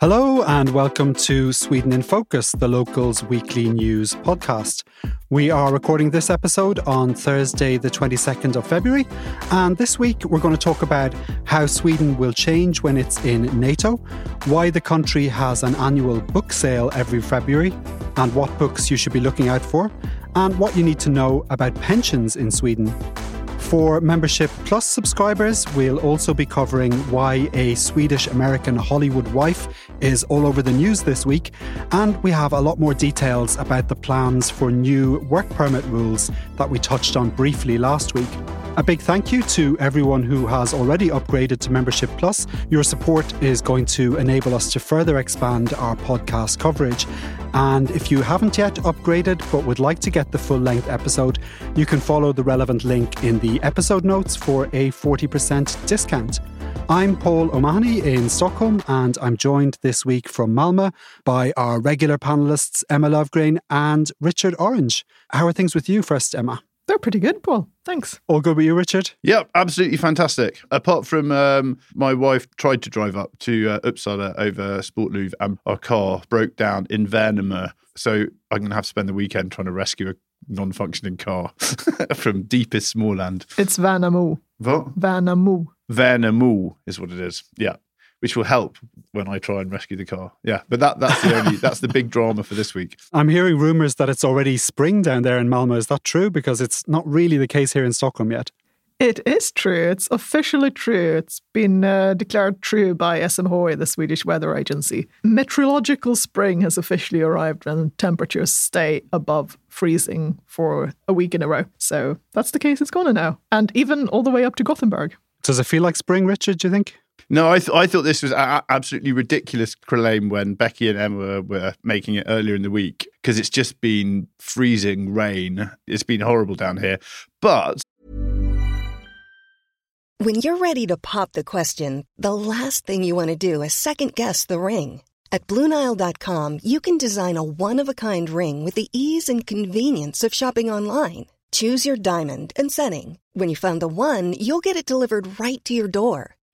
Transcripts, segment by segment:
Hello, and welcome to Sweden in Focus, the local's weekly news podcast. We are recording this episode on Thursday, the 22nd of February, and this week we're going to talk about how Sweden will change when it's in NATO, why the country has an annual book sale every February, and what books you should be looking out for, and what you need to know about pensions in Sweden. For Membership Plus subscribers, we'll also be covering why a Swedish American Hollywood wife is all over the news this week, and we have a lot more details about the plans for new work permit rules that we touched on briefly last week. A big thank you to everyone who has already upgraded to Membership Plus. Your support is going to enable us to further expand our podcast coverage. And if you haven't yet upgraded but would like to get the full length episode, you can follow the relevant link in the episode notes for a 40% discount. I'm Paul O'Mahony in Stockholm, and I'm joined this week from Malmö by our regular panelists Emma Löfgren and Richard Orange. How are things with you first, Emma? They're pretty good, Paul. Thanks. All good with you, Richard? Yep, absolutely fantastic. Apart from um, my wife tried to drive up to uh, Uppsala over Sportlov and our car broke down in Värnamo. So I'm going to have to spend the weekend trying to rescue a non functioning car from deepest Småland. It's Värnamo. What? Värnamo. Värnamo is what it is. Yeah. Which will help when I try and rescue the car. Yeah, but that that's the only that's the big drama for this week. I'm hearing rumours that it's already spring down there in Malmo. Is that true? Because it's not really the case here in Stockholm yet. It is true. It's officially true. It's been uh, declared true by SMHI, the Swedish weather agency. Meteorological spring has officially arrived and temperatures stay above freezing for a week in a row. So that's the case it's gonna now. And even all the way up to Gothenburg. Does it feel like spring, Richard, do you think? No, I, th- I thought this was a- absolutely ridiculous claim when Becky and Emma were making it earlier in the week because it's just been freezing rain. It's been horrible down here. But When you're ready to pop the question, the last thing you want to do is second guess the ring. At Bluenile.com, you can design a one of a kind ring with the ease and convenience of shopping online. Choose your diamond and setting. When you find the one, you'll get it delivered right to your door.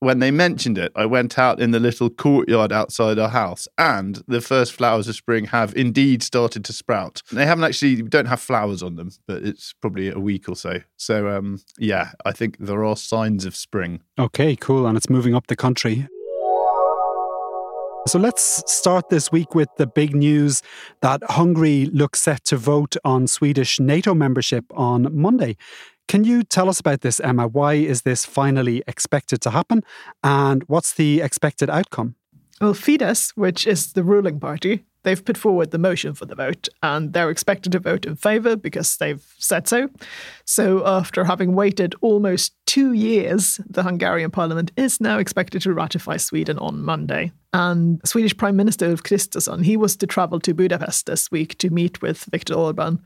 When they mentioned it, I went out in the little courtyard outside our house, and the first flowers of spring have indeed started to sprout. They haven't actually don't have flowers on them, but it's probably a week or so. So um, yeah, I think there are signs of spring. Okay, cool. And it's moving up the country. So let's start this week with the big news that Hungary looks set to vote on Swedish NATO membership on Monday. Can you tell us about this, Emma? Why is this finally expected to happen? And what's the expected outcome? Well, Fidesz, which is the ruling party, they've put forward the motion for the vote and they're expected to vote in favour because they've said so. So, after having waited almost two years, the Hungarian parliament is now expected to ratify Sweden on Monday. And Swedish Prime Minister Ulf Kristersson, he was to travel to Budapest this week to meet with Viktor Orban.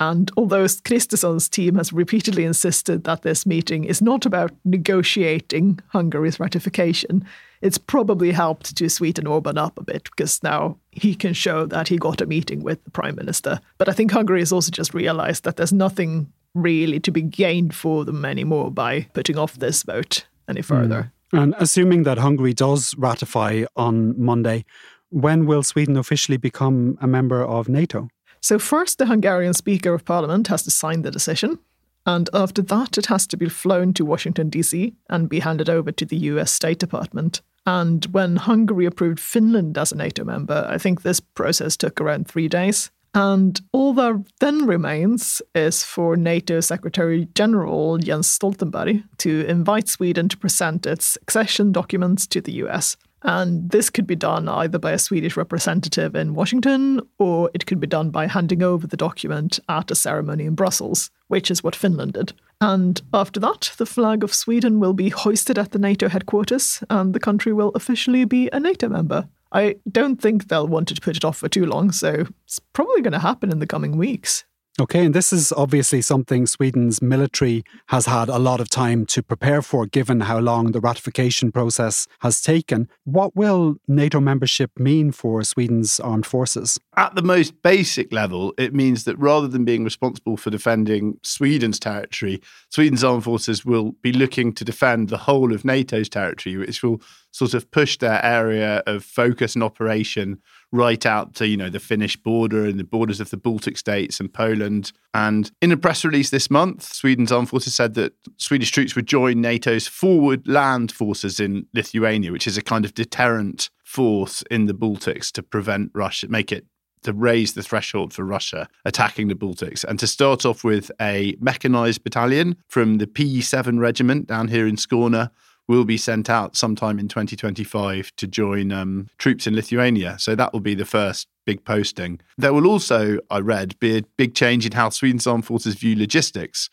And although Kristersson's team has repeatedly insisted that this meeting is not about negotiating Hungary's ratification, it's probably helped to sweeten Orban up a bit because now he can show that he got a meeting with the prime minister. But I think Hungary has also just realized that there's nothing really to be gained for them anymore by putting off this vote any further. Mm. And assuming that Hungary does ratify on Monday, when will Sweden officially become a member of NATO? So, first, the Hungarian Speaker of Parliament has to sign the decision. And after that, it has to be flown to Washington, D.C., and be handed over to the US State Department. And when Hungary approved Finland as a NATO member, I think this process took around three days. And all that then remains is for NATO Secretary General Jens Stoltenberg to invite Sweden to present its accession documents to the US. And this could be done either by a Swedish representative in Washington or it could be done by handing over the document at a ceremony in Brussels, which is what Finland did. And after that, the flag of Sweden will be hoisted at the NATO headquarters and the country will officially be a NATO member. I don't think they'll want to put it off for too long, so it's probably going to happen in the coming weeks. Okay, and this is obviously something Sweden's military has had a lot of time to prepare for, given how long the ratification process has taken. What will NATO membership mean for Sweden's armed forces? At the most basic level, it means that rather than being responsible for defending Sweden's territory, Sweden's armed forces will be looking to defend the whole of NATO's territory, which will sort of push their area of focus and operation right out to you know the Finnish border and the borders of the Baltic states and Poland. And in a press release this month, Sweden's armed forces said that Swedish troops would join NATO's forward land forces in Lithuania, which is a kind of deterrent force in the Baltics to prevent Russia, make it to raise the threshold for Russia attacking the Baltics and to start off with a mechanized battalion from the P7 regiment down here in Skåne will be sent out sometime in 2025 to join um, troops in Lithuania. So that will be the first big posting. There will also, I read, be a big change in how Sweden's armed forces view logistics.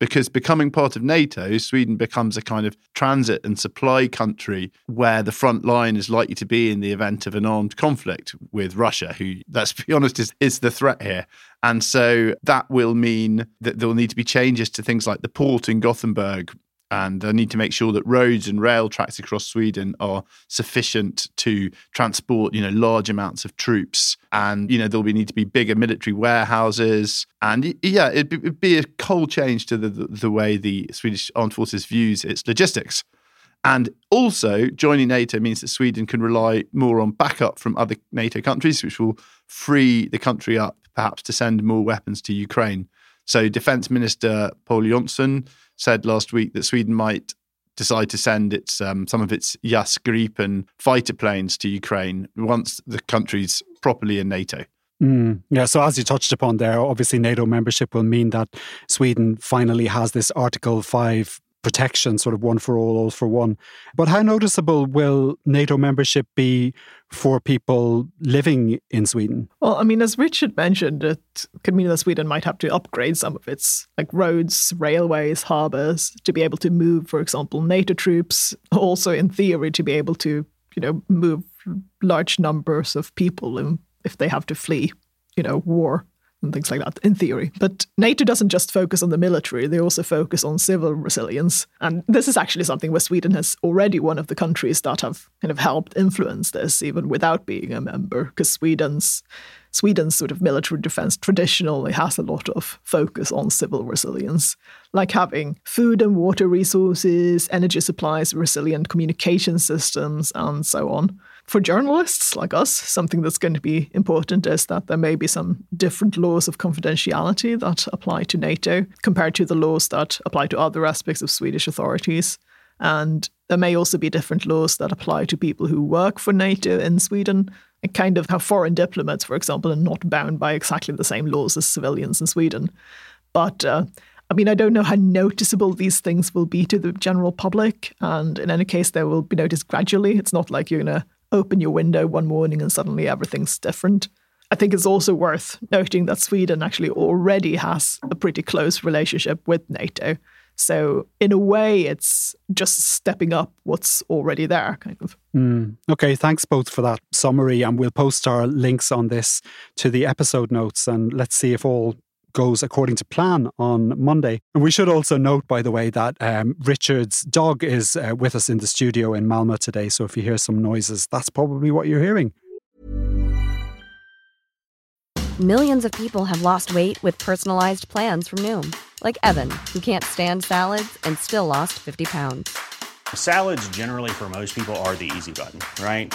Because becoming part of NATO, Sweden becomes a kind of transit and supply country where the front line is likely to be in the event of an armed conflict with Russia, who, let's be honest, is, is the threat here. And so that will mean that there will need to be changes to things like the port in Gothenburg, and they need to make sure that roads and rail tracks across Sweden are sufficient to transport, you know, large amounts of troops. And you know, there'll be need to be bigger military warehouses. And yeah, it'd be, it'd be a cold change to the, the the way the Swedish armed forces views its logistics. And also, joining NATO means that Sweden can rely more on backup from other NATO countries, which will free the country up, perhaps, to send more weapons to Ukraine. So, Defense Minister Pål Jonson said last week that Sweden might decide to send its um, some of its JAS Gripen fighter planes to Ukraine once the country's properly in NATO. Mm, yeah, so as you touched upon there, obviously NATO membership will mean that Sweden finally has this Article 5 protection, sort of one for all, all for one. But how noticeable will NATO membership be for people living in Sweden? Well, I mean, as Richard mentioned, it could mean that Sweden might have to upgrade some of its like roads, railways, harbours to be able to move, for example, NATO troops. Also, in theory, to be able to you know move large numbers of people if they have to flee, you know, war and things like that, in theory. But NATO doesn't just focus on the military, they also focus on civil resilience. And this is actually something where Sweden has already one of the countries that have kind of helped influence this, even without being a member, because Sweden's Sweden's sort of military defense traditionally has a lot of focus on civil resilience, like having food and water resources, energy supplies, resilient communication systems, and so on. For journalists like us, something that's going to be important is that there may be some different laws of confidentiality that apply to NATO compared to the laws that apply to other aspects of Swedish authorities. And there may also be different laws that apply to people who work for NATO in Sweden, and kind of how foreign diplomats, for example, are not bound by exactly the same laws as civilians in Sweden. But uh, I mean, I don't know how noticeable these things will be to the general public. And in any case, they will be noticed gradually. It's not like you're going to open your window one morning and suddenly everything's different. I think it's also worth noting that Sweden actually already has a pretty close relationship with NATO. So, in a way, it's just stepping up what's already there, kind of. Mm. Okay, thanks both for that summary. And we'll post our links on this to the episode notes and let's see if all goes according to plan on Monday. And we should also note, by the way, that um, Richard's dog is uh, with us in the studio in Malmö today. So if you hear some noises, that's probably what you're hearing. Millions of people have lost weight with personalized plans from Noom, like Evan, who can't stand salads and still lost 50 pounds. Salads, generally, for most people, are the easy button, right?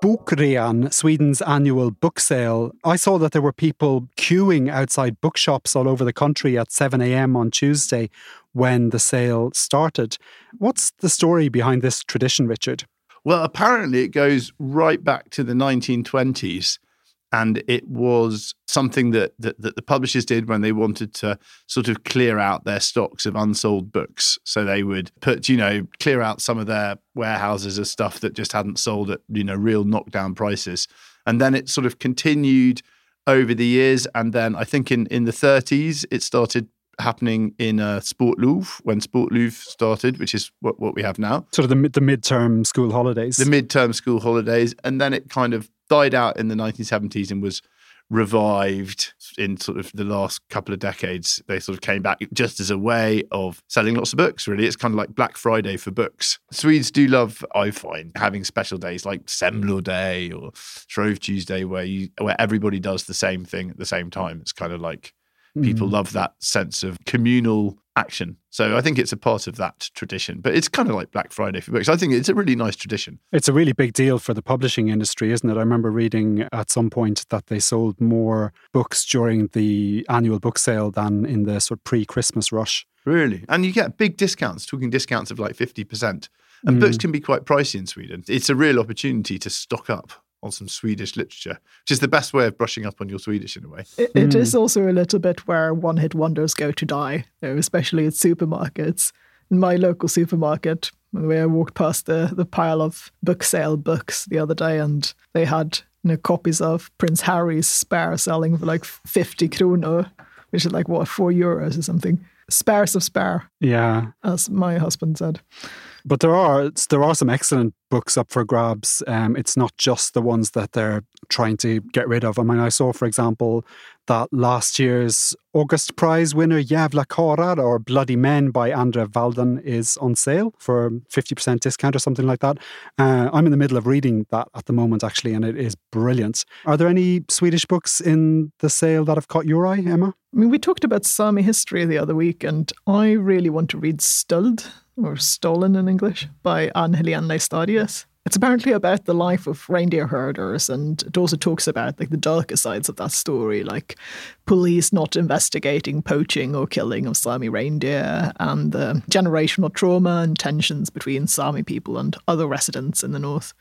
Bokrean, Sweden's annual book sale? I saw that there were people queuing outside bookshops all over the country at 7 a.m. on Tuesday when the sale started. What's the story behind this tradition, Richard? Well, apparently it goes right back to the 1920s. And it was something that, that, that the publishers did when they wanted to sort of clear out their stocks of unsold books. So they would put, you know, clear out some of their warehouses of stuff that just hadn't sold at, you know, real knockdown prices. And then it sort of continued over the years. And then I think in, in the 30s, it started happening in uh, Sportlov when Sportlov started, which is what, what we have now. Sort of the, mid- the midterm school holidays. The midterm school holidays. And then it kind of died out in the 1970s and was revived in sort of the last couple of decades. They sort of came back just as a way of selling lots of books, really. It's kind of like Black Friday for books. Swedes do love, I find, having special days like Semlor Day or Shrove Tuesday where you where everybody does the same thing at the same time. It's kind of like people Mm. love that sense of communal action. So I think it's a part of that tradition. But it's kind of like Black Friday for books. I think it's a really nice tradition. It's a really big deal for the publishing industry, isn't it? I remember reading at some point that they sold more books during the annual book sale than in the sort of pre Christmas rush. Really? And you get big discounts, talking discounts of like 50%. And books can be quite pricey in Sweden. It's a real opportunity to stock up on some Swedish literature, which is the best way of brushing up on your Swedish in a way. It, it is hmm. also a little bit where one hit wonders go to die, you know, especially at supermarkets. In my local supermarket, the way I walked past the, the pile of book sale books the other day, and they had you know, copies of Prince Harry's Spare selling for like 50 kronor, which is like, what, four euros or something. Spares of Spare, Yeah. as my husband said. But there are there are some excellent books up for grabs. Um, it's not just the ones that they're trying to get rid of. I mean, I saw, for example, that last year's August Prize winner Jävla Karlar or Bloody Men by Andrev Walden is on sale for 50% discount or something like that. Uh, I'm in the middle of reading that at the moment, actually, and it is brilliant. Are there any Swedish books in the sale that have caught your eye, Emma? I mean, we talked about Sami history the other week, and I really want to read Stöld, or Stolen in English, by Ann-Helén Laestadius. It's apparently about the life of reindeer herders, and it also talks about like the darker sides of that story, like police not investigating poaching or killing of Sami reindeer, and the generational trauma and tensions between Sami people and other residents in the north.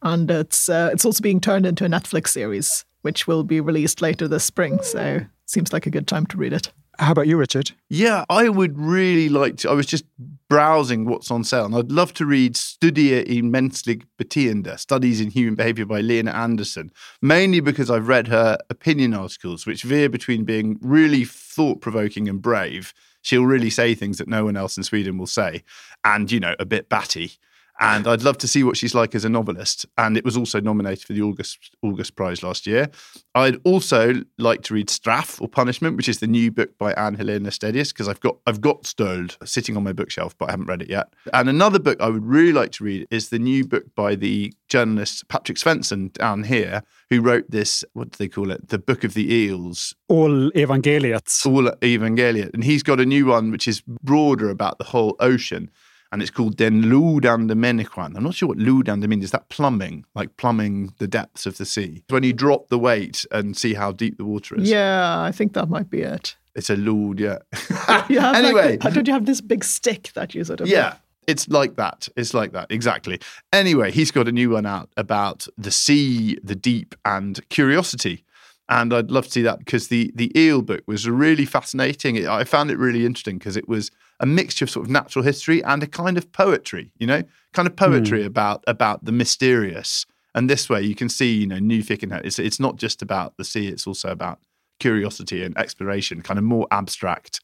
And it's uh, it's also being turned into a Netflix series, which will be released later this spring. So seems like a good time to read it. How about you, Richard? Yeah, I would really like to. I was just browsing what's on sale, and I'd love to read Studier i mänsklig beteende, Studies in Human Behavior by Lena Andersson, mainly because I've read her opinion articles, which veer between being really thought provoking and brave. She'll really say things that no one else in Sweden will say, and, you know, a bit batty. And I'd love to see what she's like as a novelist. And it was also nominated for the August August Prize last year. I'd also like to read Straff or Punishment, which is the new book by Ann-Helén Laestadius, because I've got I've got Stöld sitting on my bookshelf, but I haven't read it yet. And another book I would really like to read is the new book by the journalist Patrik Svensson down here, who wrote this, what do they call it? The Book of the Eels, Ålevangeliet. all Evangelion. And he's got a new one which is broader about the whole ocean. And it's called Den Lodande Människan. I'm not sure what Lodande means. Is that plumbing? Like plumbing the depths of the sea? When you drop the weight and see how deep the water is. Yeah, I think that might be it. It's a lord, yeah. Ah, anyway, like, don't you have this big stick that you sort of yeah, it's like that. It's like that, exactly. Anyway, he's got a new one out about the sea, the deep, and curiosity. And I'd love to see that because the the eel book was really fascinating. I found it really interesting because it was a mixture of sort of natural history and a kind of poetry, you know, kind of poetry hmm. about about the mysterious. And this way, you can see, you know, nyfikenheten. It's it's not just about the sea; it's also about curiosity and exploration, kind of more abstract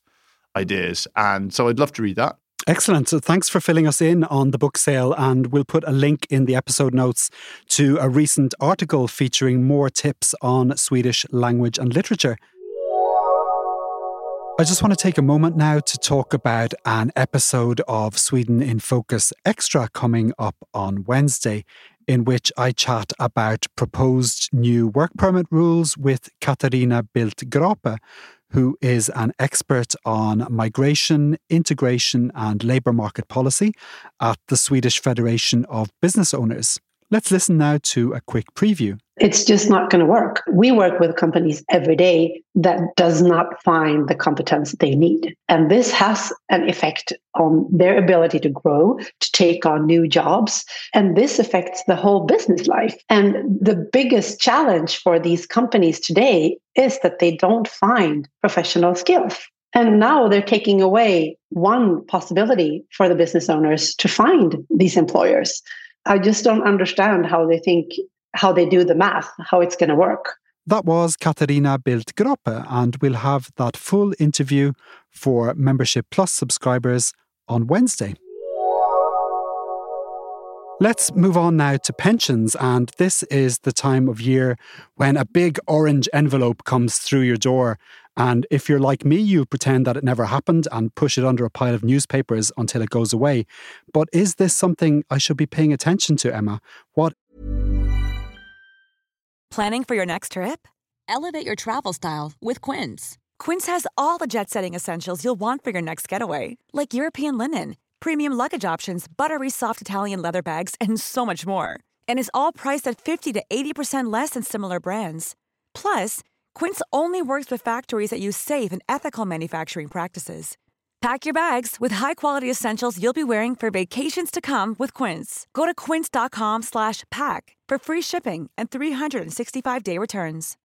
ideas. And so I'd love to read that. Excellent. So thanks for filling us in on the book sale. And we'll put a link in the episode notes to a recent article featuring more tips on Swedish language and literature. I just want to take a moment now to talk about an episode of Sweden in Focus Extra coming up on Wednesday, in which I chat about proposed new work permit rules with Katarina Bildt Grape, who is an expert on migration, integration, and labour market policy at the Swedish Federation of Business Owners. Let's listen now to a quick preview. It's just not going to work. We work with companies every day that does not find the competence they need. And this has an effect on their ability to grow, to take on new jobs. And this affects the whole business life. And the biggest challenge for these companies today is that they don't find professional skills. And now they're taking away one possibility for the business owners to find these employers. I just don't understand how they think, how they do the math, how it's going to work. That was Katarina Bildt Grape, and we'll have that full interview for Membership Plus subscribers on Wednesday. Let's move on now to pensions. And this is the time of year when a big orange envelope comes through your door. And if you're like me, you pretend that it never happened and push it under a pile of newspapers until it goes away. But is this something I should be paying attention to, Emma? What? Planning for your next trip? Elevate your travel style with Quince. Quince has all the jet setting essentials you'll want for your next getaway, like European linen premium luggage options, buttery soft Italian leather bags, and so much more. And is all priced at 50 to 80% less than similar brands. Plus, Quince only works with factories that use safe and ethical manufacturing practices. Pack your bags with high-quality essentials you'll be wearing for vacations to come with Quince. Go to quince.com/pack for free shipping and 365-day returns.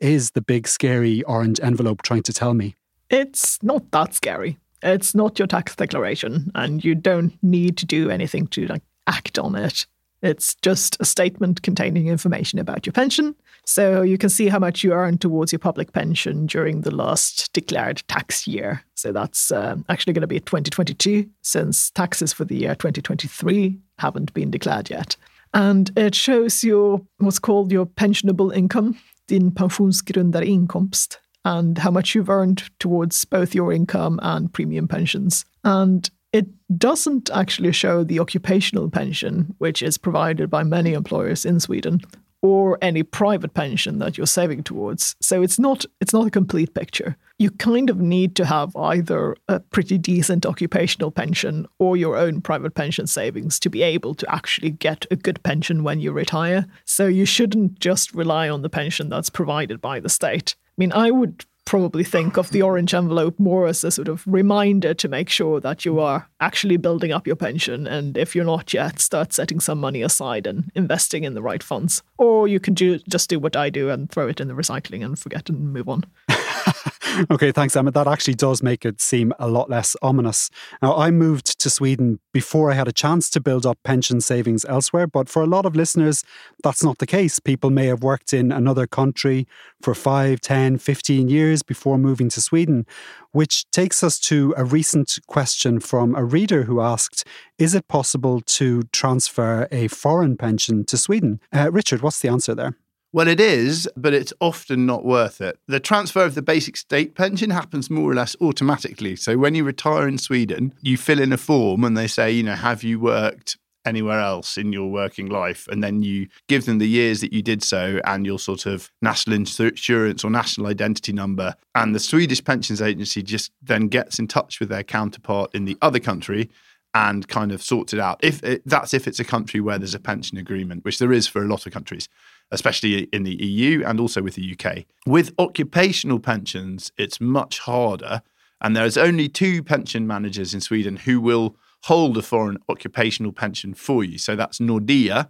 Is the big scary orange envelope trying to tell me? It's not that scary. It's not your tax declaration, and you don't need to do anything to like act on it. It's just a statement containing information about your pension. So you can see how much you earned towards your public pension during the last declared tax year. So that's uh, actually going to be 2022, since taxes for the year 2023 haven't been declared yet. And it shows your what's called your pensionable income, din pensionsgrundande inkomst, and how much you've earned towards both your income and premium pensions. And it doesn't actually show the occupational pension, which is provided by many employers in Sweden, or any private pension that you're saving towards. So it's not it's not a complete picture. You kind of need to have either a pretty decent occupational pension or your own private pension savings to be able to actually get a good pension when you retire. So you shouldn't just rely on the pension that's provided by the state. I mean, I would probably think of the orange envelope more as a sort of reminder to make sure that you are actually building up your pension. And if you're not yet, start setting some money aside and investing in the right funds. Or you can do, just do what I do and throw it in the recycling and forget and move on. okay, thanks, Emma. That actually does make it seem a lot less ominous. Now, I moved to Sweden before I had a chance to build up pension savings elsewhere, but for a lot of listeners, that's not the case. People may have worked in another country for 5, 10, 15 years before moving to Sweden, which takes us to a recent question from a reader who asked Is it possible to transfer a foreign pension to Sweden? Uh, Richard, what's the answer there? Well, it is, but it's often not worth it. The transfer of the basic state pension happens more or less automatically. So when you retire in Sweden, you fill in a form and they say, you know, have you worked anywhere else in your working life? And then you give them the years that you did so and your sort of national insurance or national identity number. And the Swedish Pensions Agency just then gets in touch with their counterpart in the other country and kind of sorts it out. If it, that's if it's a country where there's a pension agreement, which there is for a lot of countries especially in the EU and also with the UK. With occupational pensions, it's much harder. And there's only two pension managers in Sweden who will hold a foreign occupational pension for you. So that's Nordea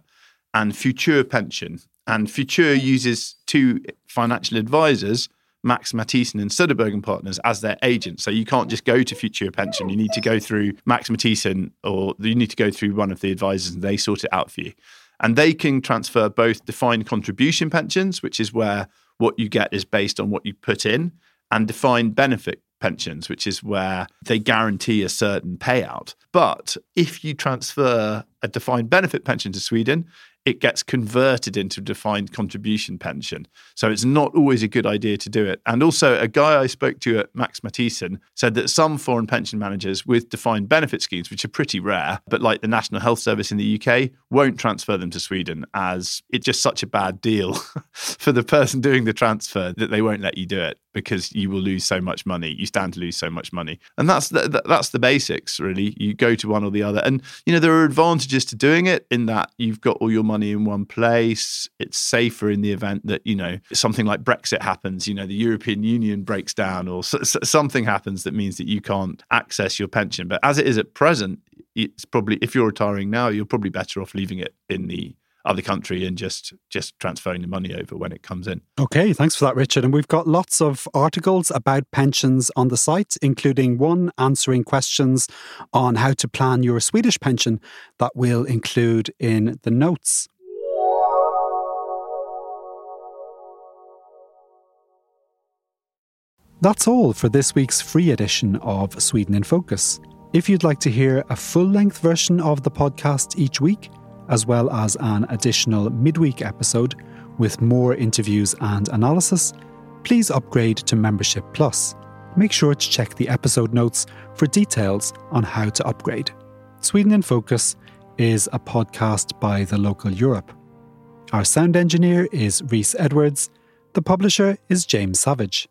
and Future Pension. And Future uses two financial advisors, Max Matthiessen and Söderberg Partners, as their agents. So you can't just go to Future Pension. You need to go through Max Matthiessen or you need to go through one of the advisors and they sort it out for you. And they can transfer both defined contribution pensions, which is where what you get is based on what you put in, and defined benefit pensions, which is where they guarantee a certain payout. But if you transfer a defined benefit pension to Sweden, it gets converted into a defined contribution pension. So it's not always a good idea to do it. And also, a guy I spoke to at Max Matthiessen said that some foreign pension managers with defined benefit schemes, which are pretty rare, but like the National Health Service in the UK, won't transfer them to Sweden as it's just such a bad deal for the person doing the transfer that they won't let you do it because you will lose so much money. You stand to lose so much money, and that's the, that's the basics really. You go to one or the other, and you know there are advantages to doing it in that you've got all your money in one place. It's safer in the event that you know something like Brexit happens. You know the European Union breaks down, or something happens that means that you can't access your pension. But as it is at present, it's probably if you're retiring now, you're probably better off leaving it in the other country and just just transferring the money over when it comes in. Okay, thanks for that, Richard. And we've got lots of articles about pensions on the site, including one answering questions on how to plan your Swedish pension that we'll include in the notes. That's all for this week's free edition of Sweden in Focus. If you'd like to hear a full length version of the podcast each week, as well as an additional midweek episode with more interviews and analysis, please upgrade to Membership Plus. Make sure to check the episode notes for details on how to upgrade. Sweden in Focus is a podcast by the local Europe. Our sound engineer is Reese Edwards. The publisher is James Savage.